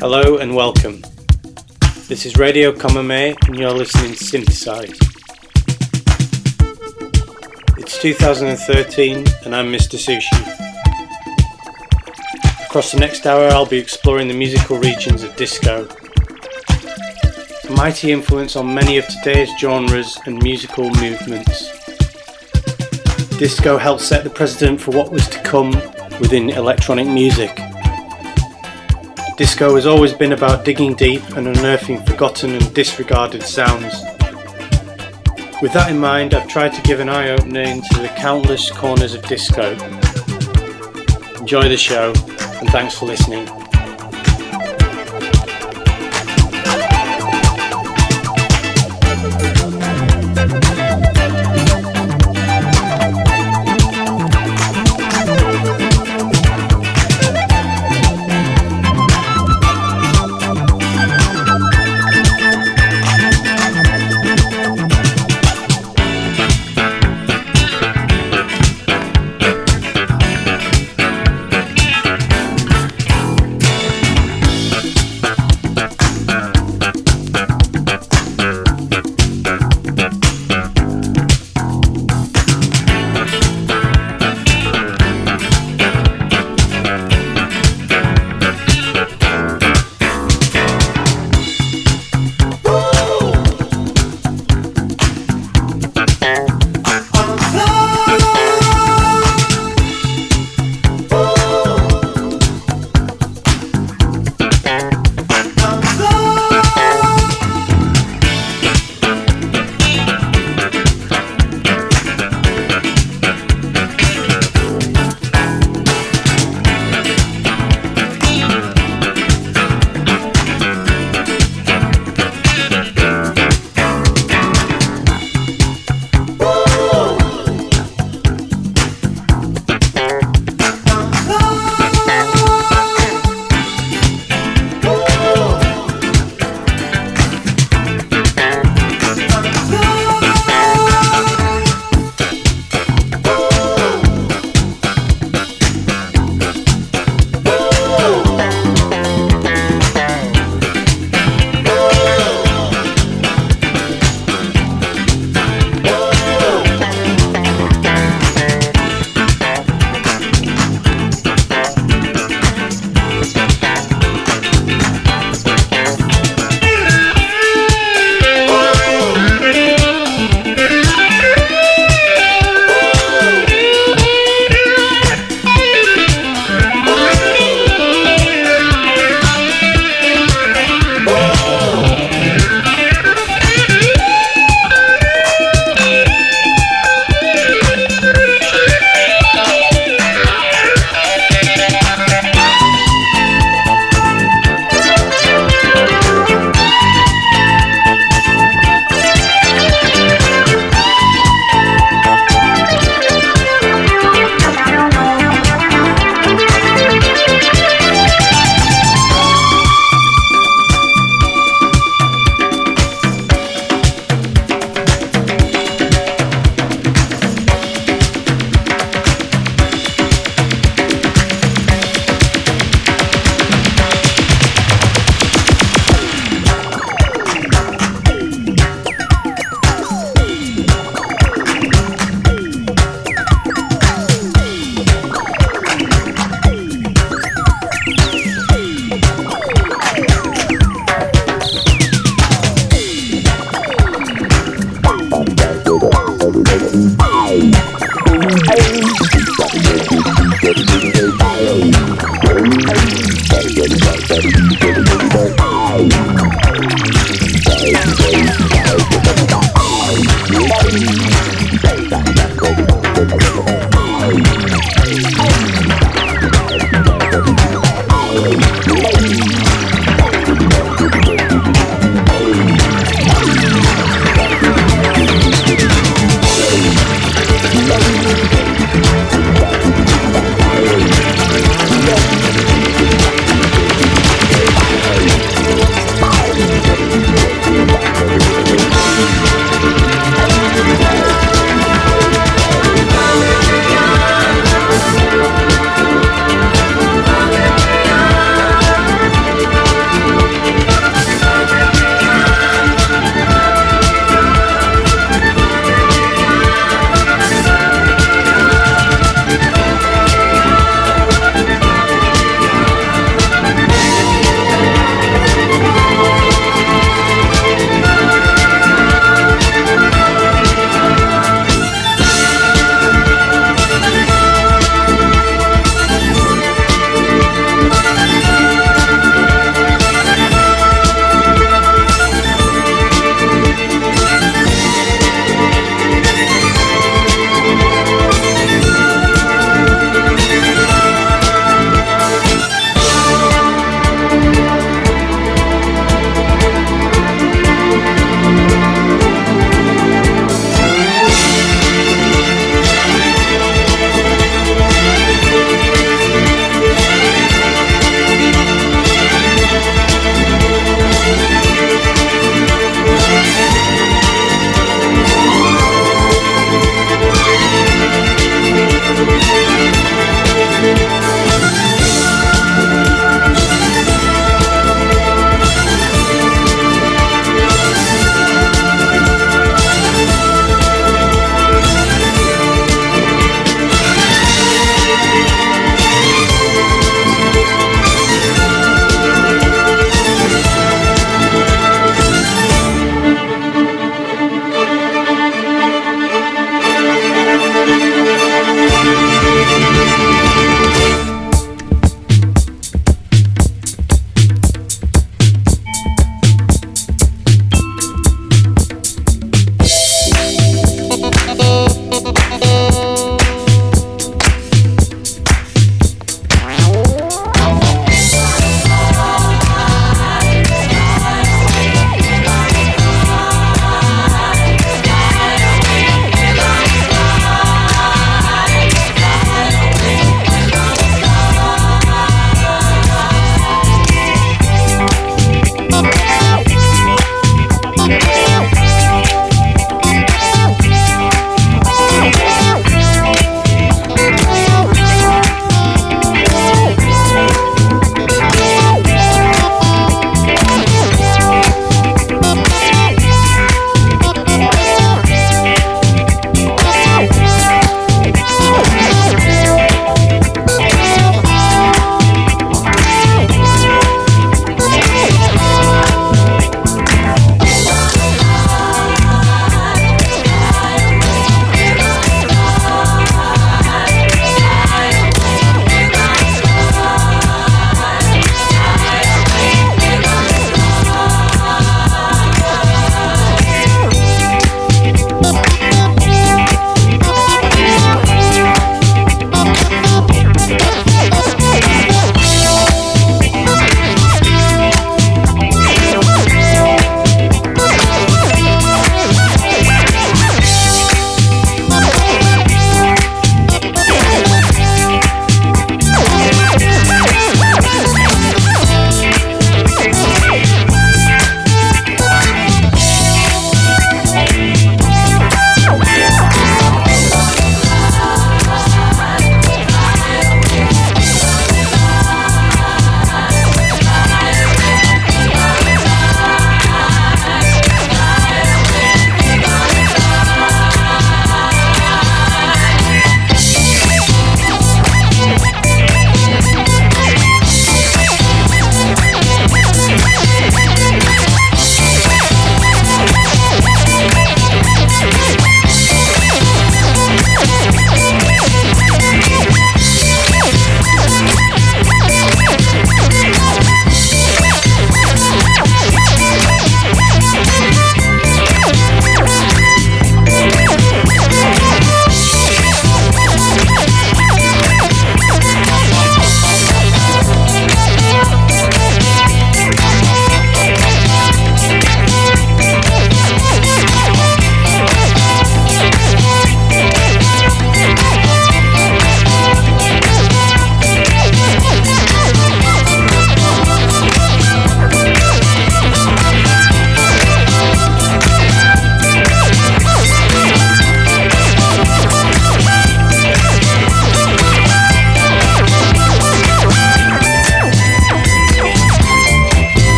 Hello and welcome. This is Radio Cómeme and you're listening to Synthesize. It's 2013 and I'm Mr. Sushi. Across the next hour I'll be exploring the musical regions of disco. A mighty influence on many of today's genres and musical movements. Disco helped set the precedent for what was to come within electronic music. Disco has always been about digging deep and unearthing forgotten and disregarded sounds. With that in mind, I've tried to give an eye opener into the countless corners of disco. Enjoy the show, and thanks for listening.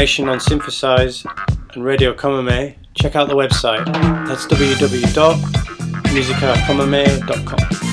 Information on Synthesize and Radio Cómeme, check out the website. That's www.musicacomeme.com.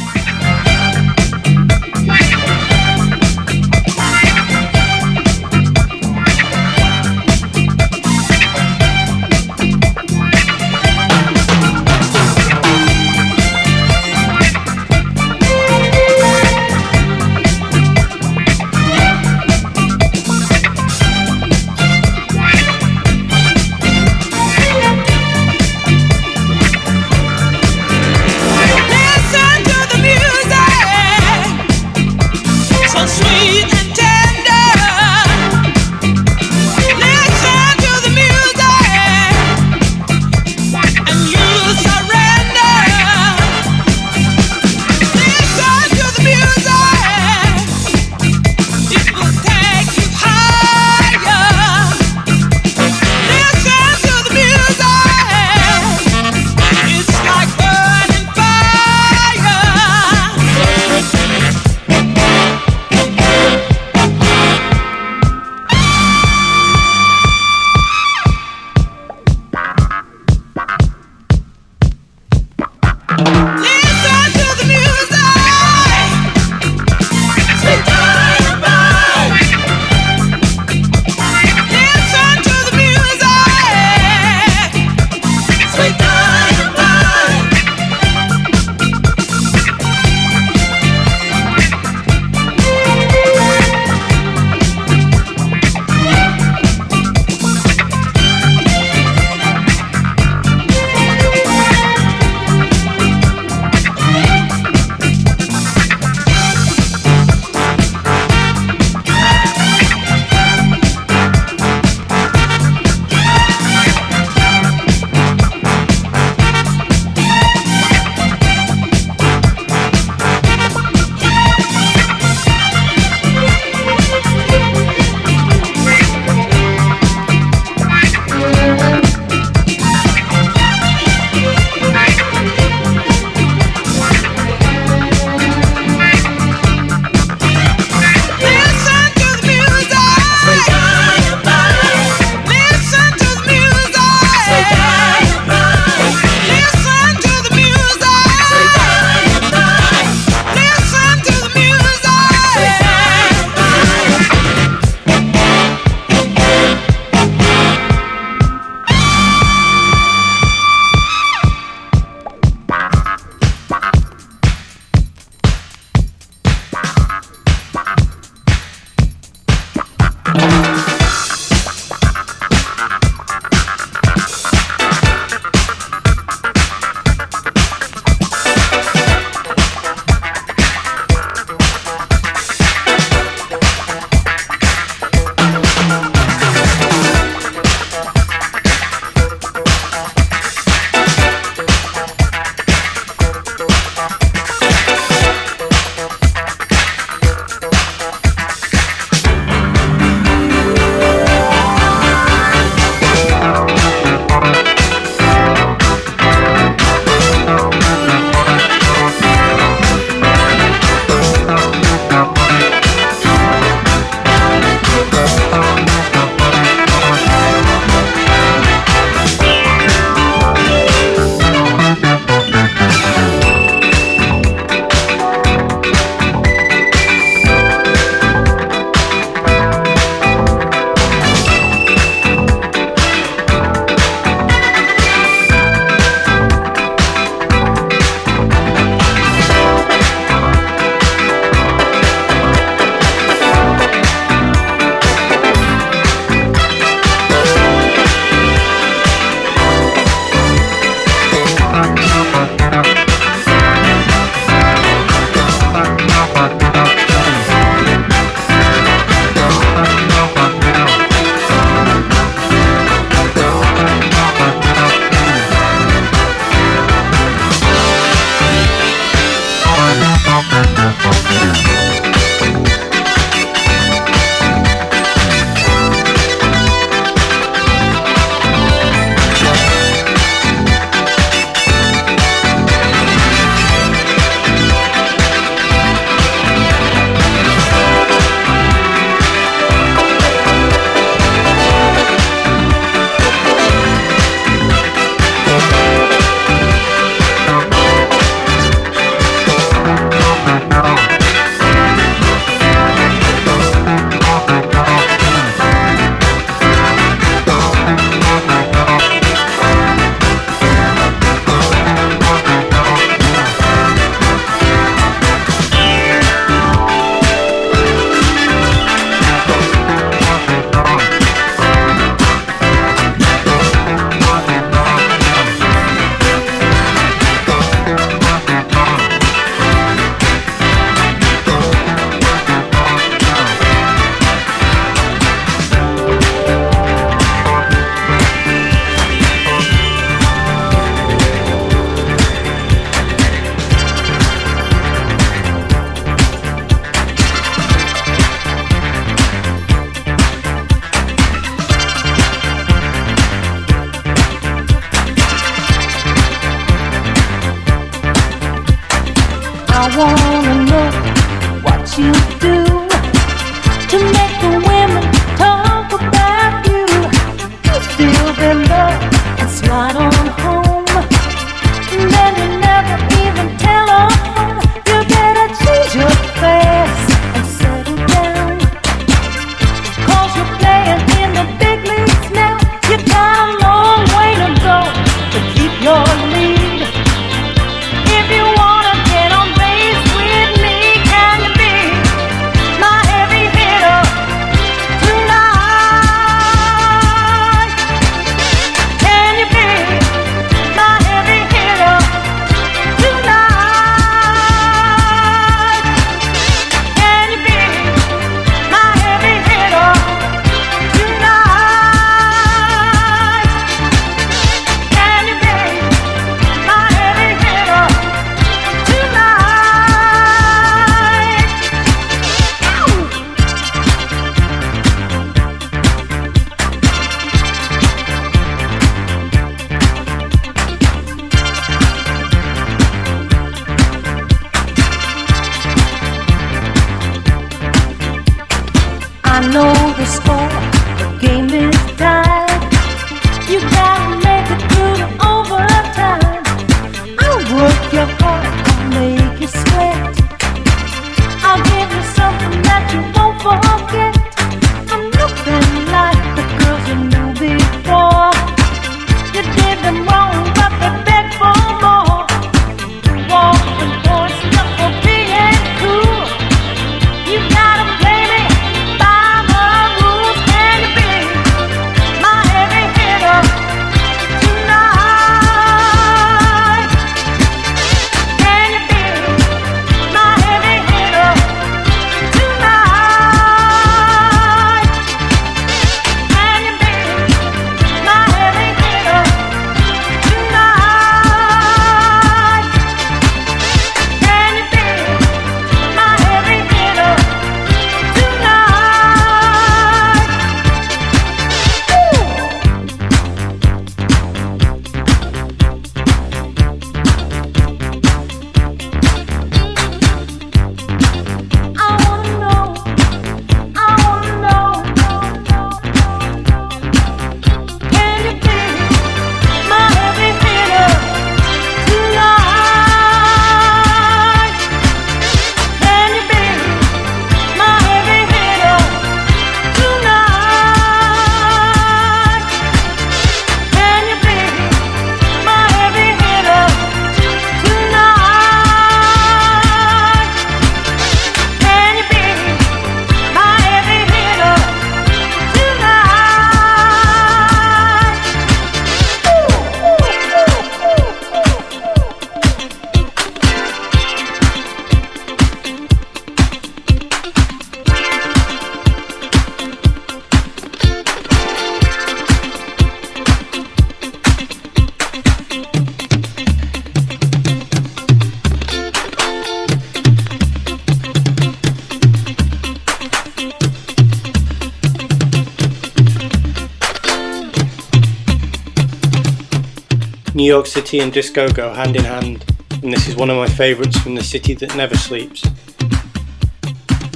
York City and disco go hand in hand, and this is one of my favourites from the city that never sleeps.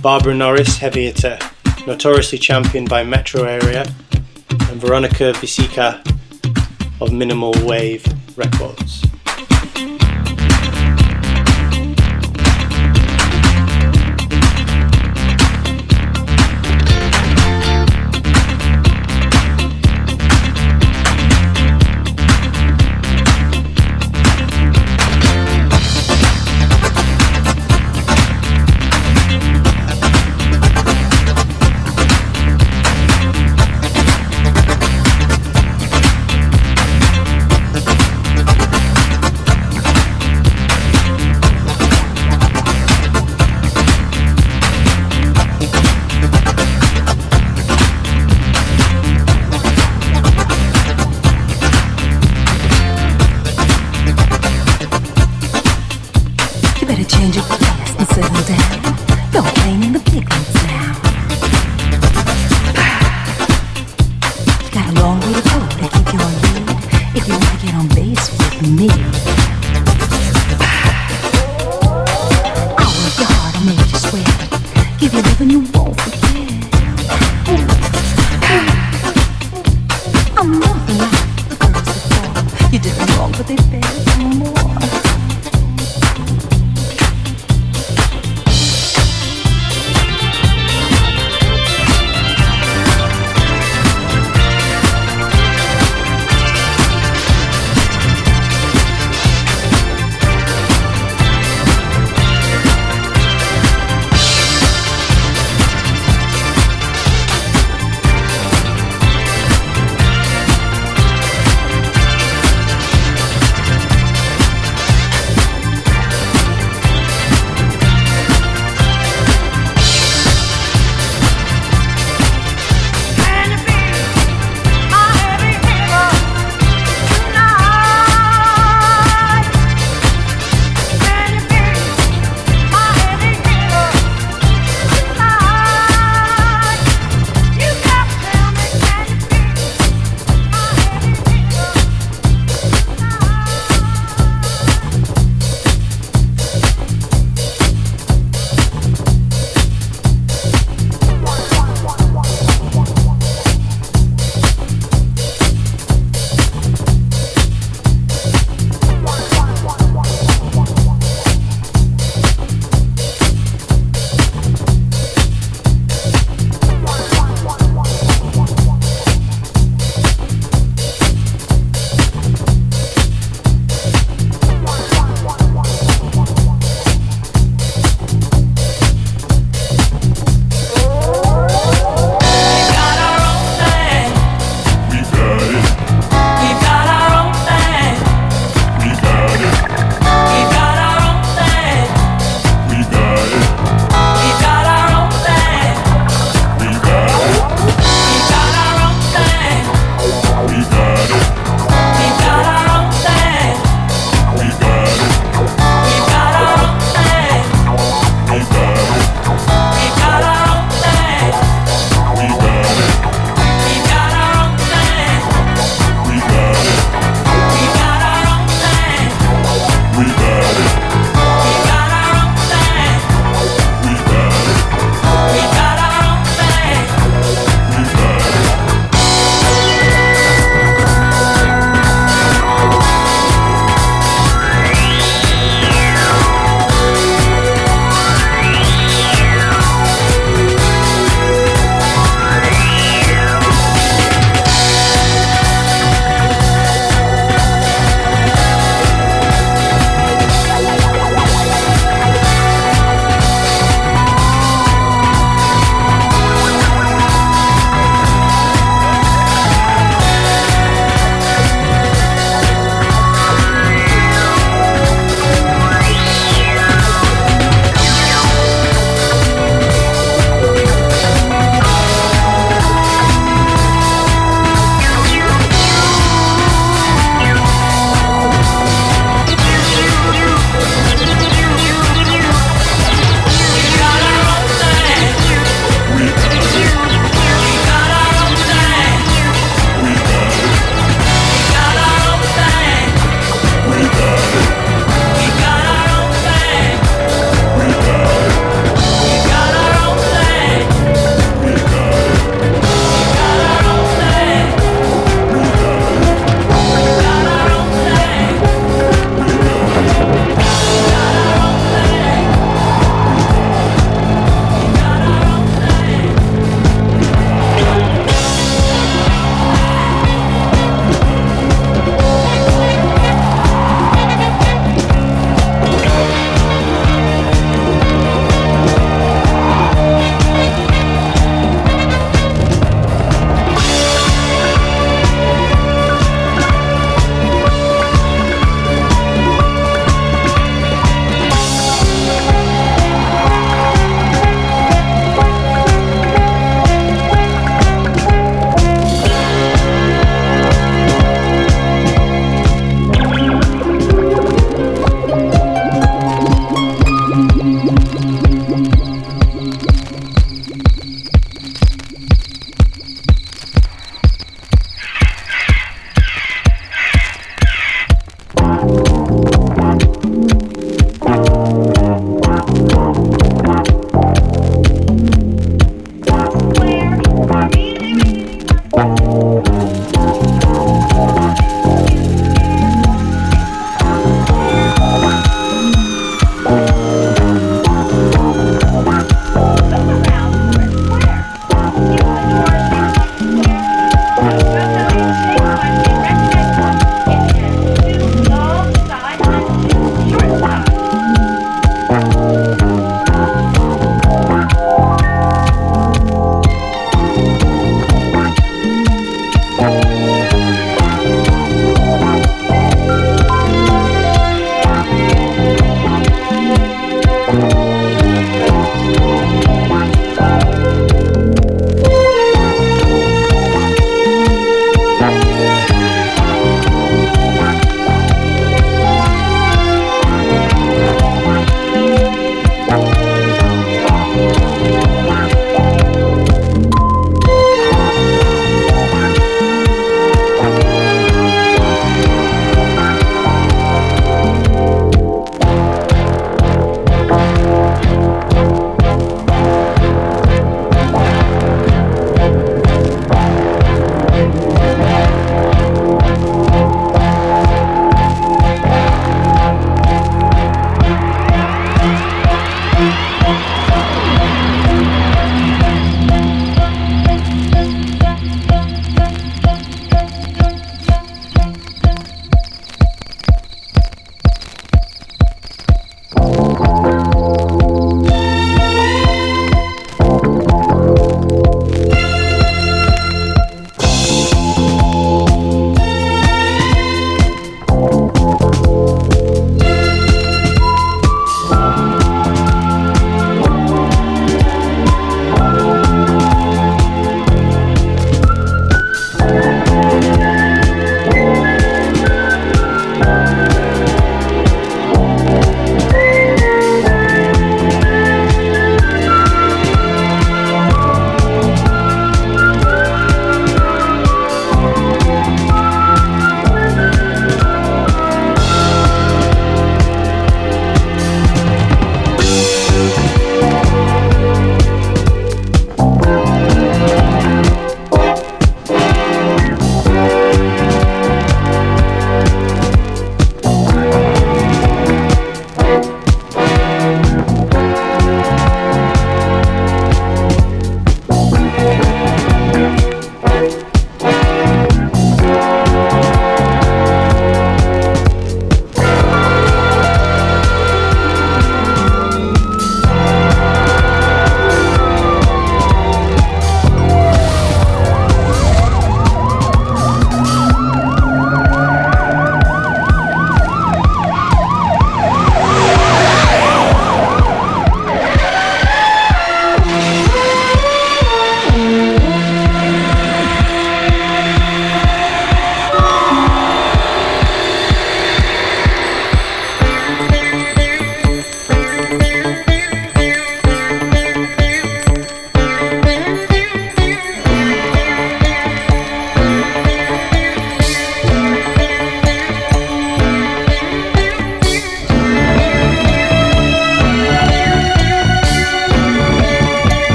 Barbara Norris, heavy hitter, notoriously championed by Metro Area, and Veronica Vasicka of Minimal Wave Records.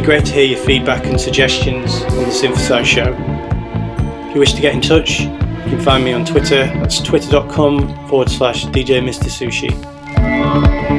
Be great to hear your feedback and suggestions on the Synthesize Show. If you wish to get in touch, you can find me on Twitter. That's twitter.com forward slash DJ Mr. Sushi.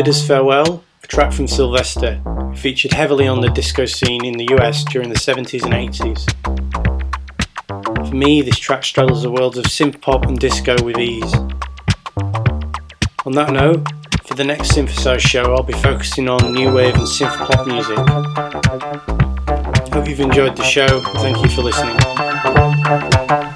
Bid us farewell, a track from Sylvester, featured heavily on the disco scene in the US during the 70s and 80s. For me, this track straddles the worlds of synth pop and disco with ease. On that note, for the next Synthesize show, I'll be focusing on new wave and synth pop music. Hope you've enjoyed the show. Thank you for listening.